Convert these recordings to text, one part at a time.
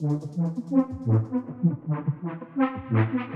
Thank you.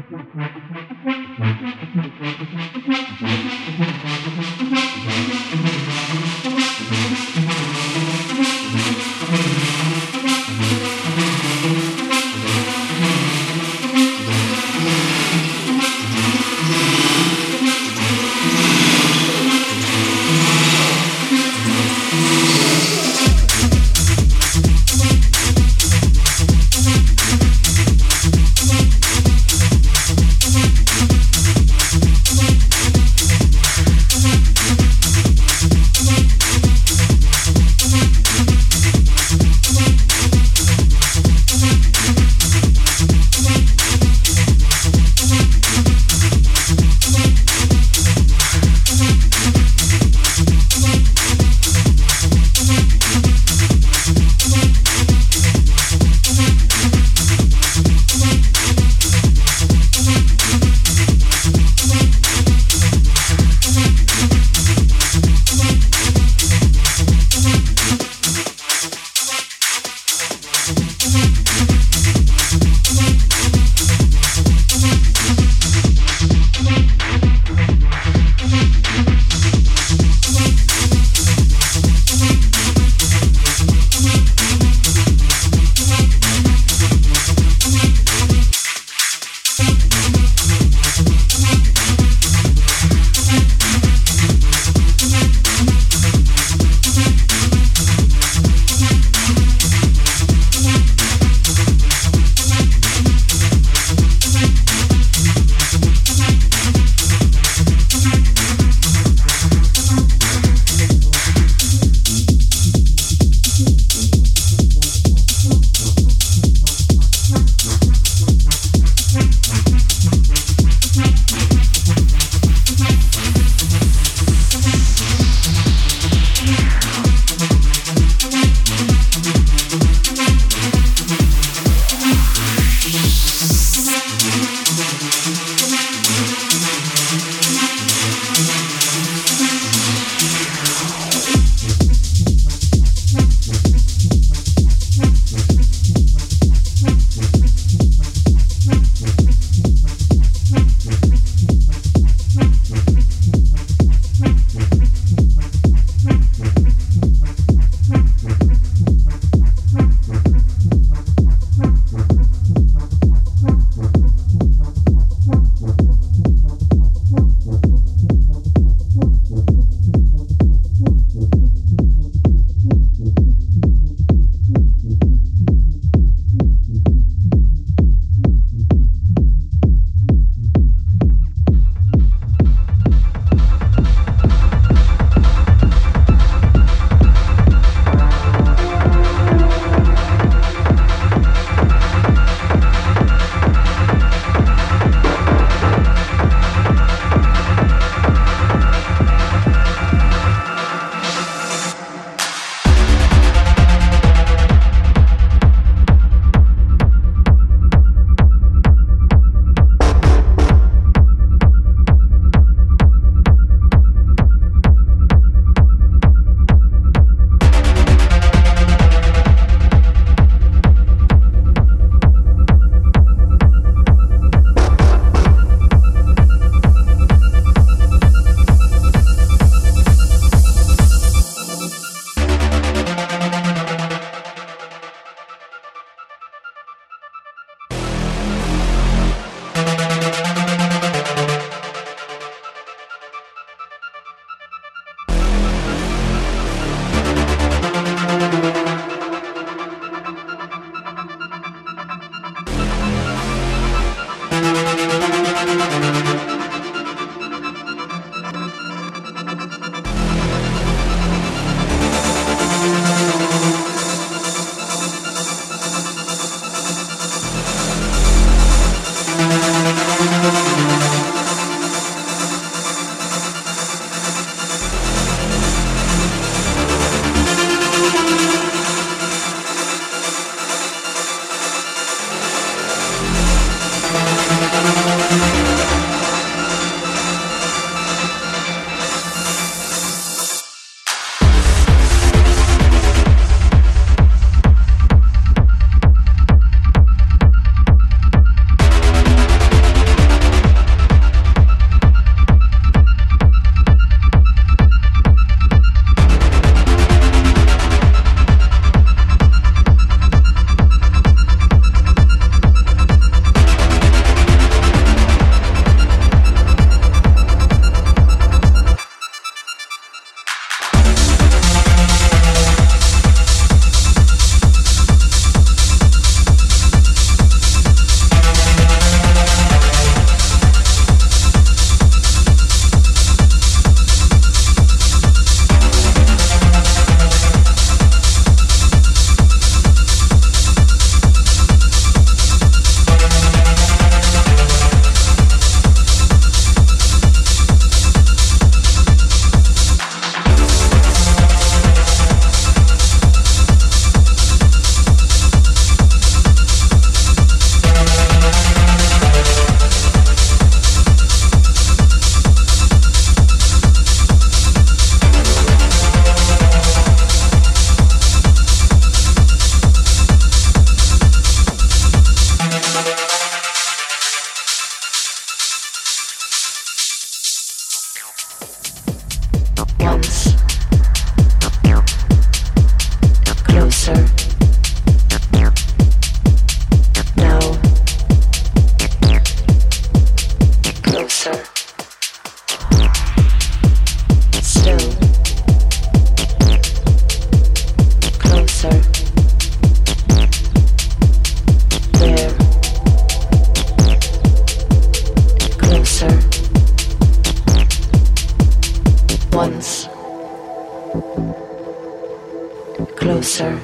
Closer.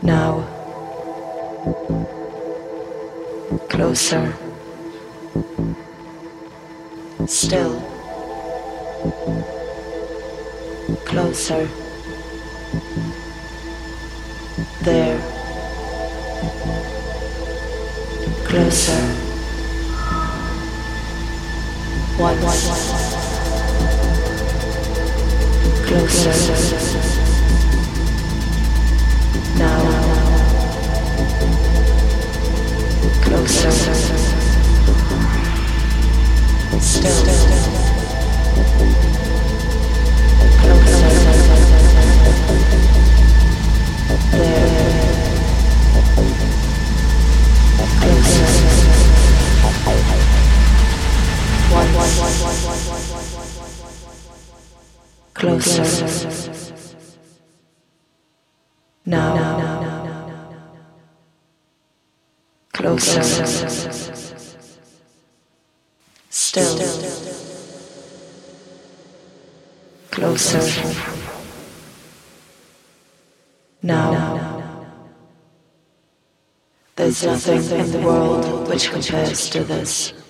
Now. Closer. Still. Closer. There. Closer. Once. Once closer. Now, closer. Still, closer. There, closer. One, one, one, one, one closer. Now, closer. Still, closer. Now. There's nothing in the world which compares to this.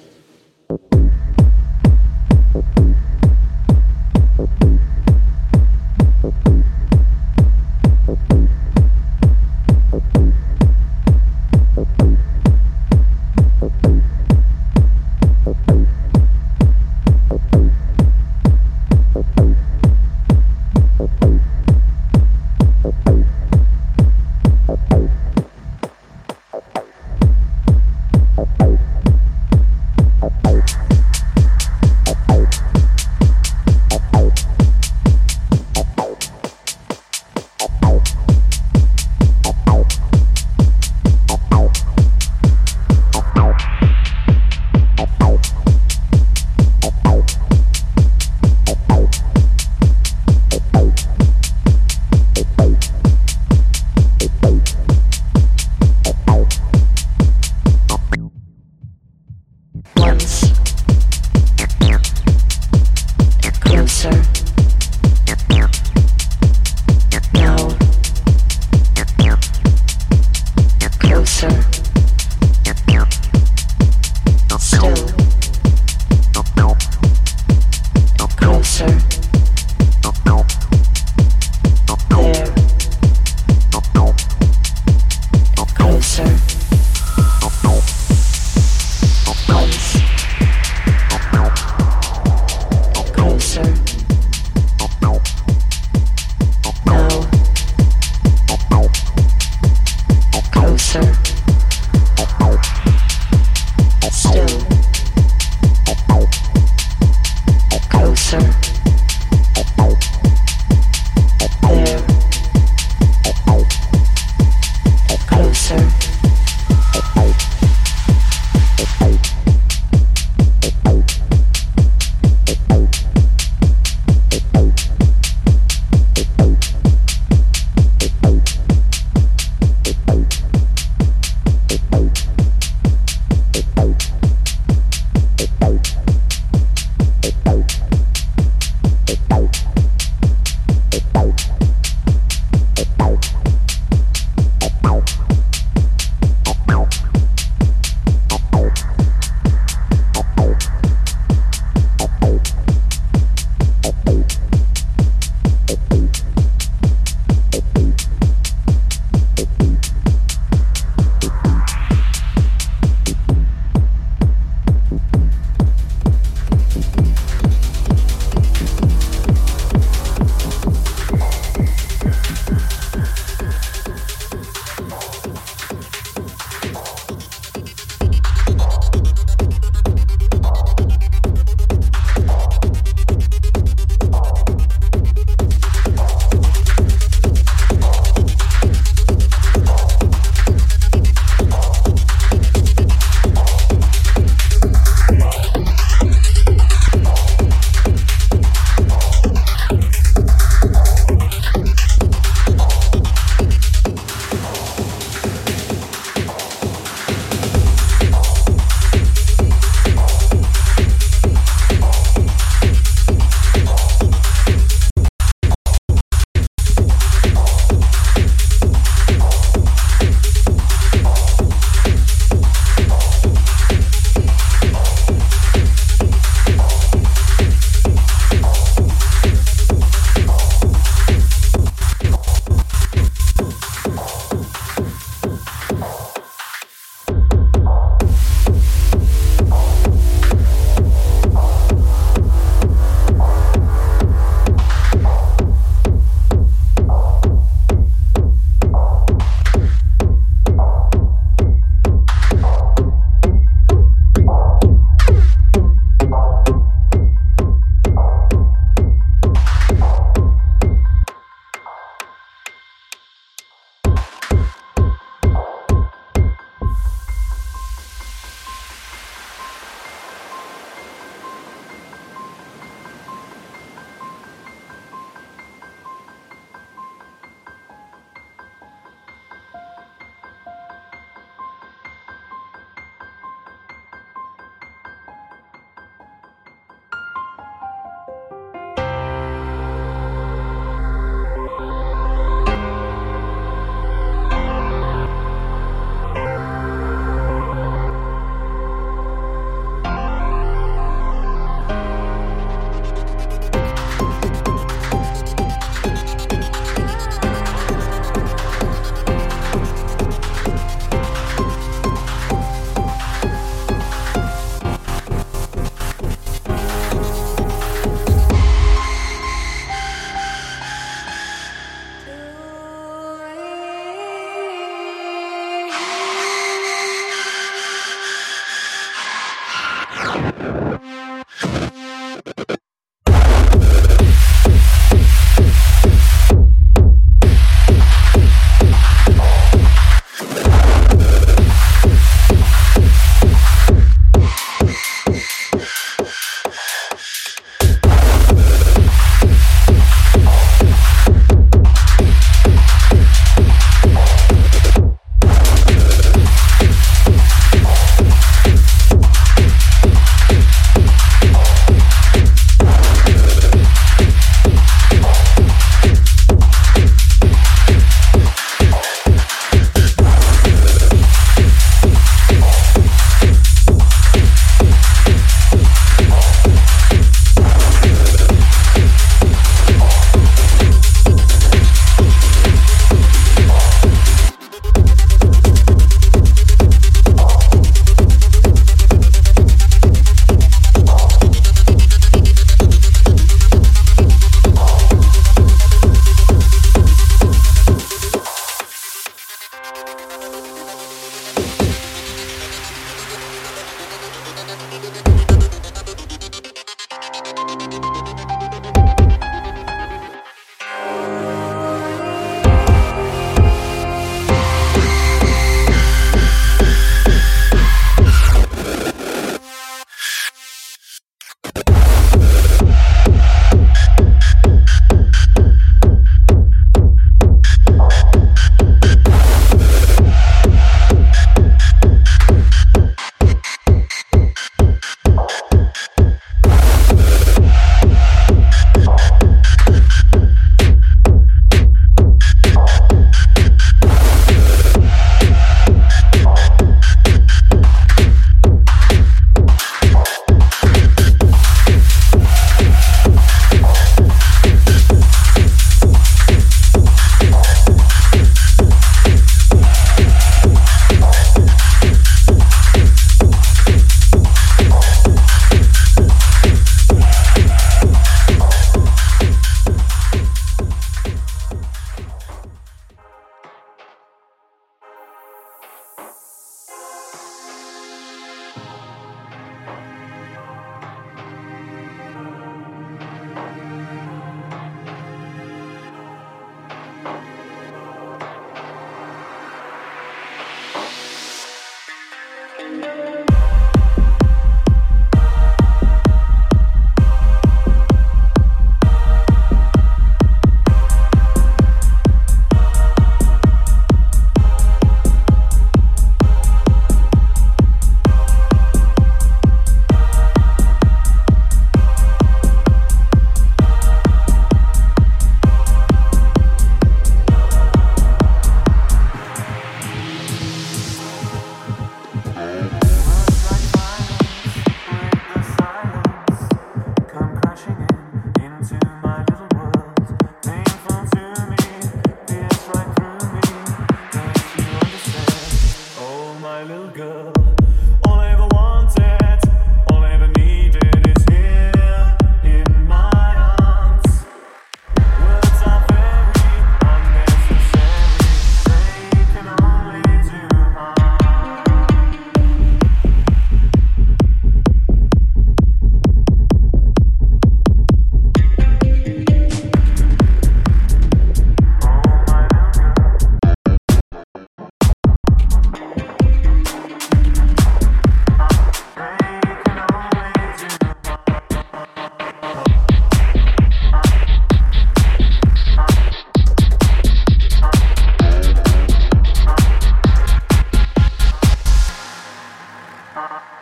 Uh-huh.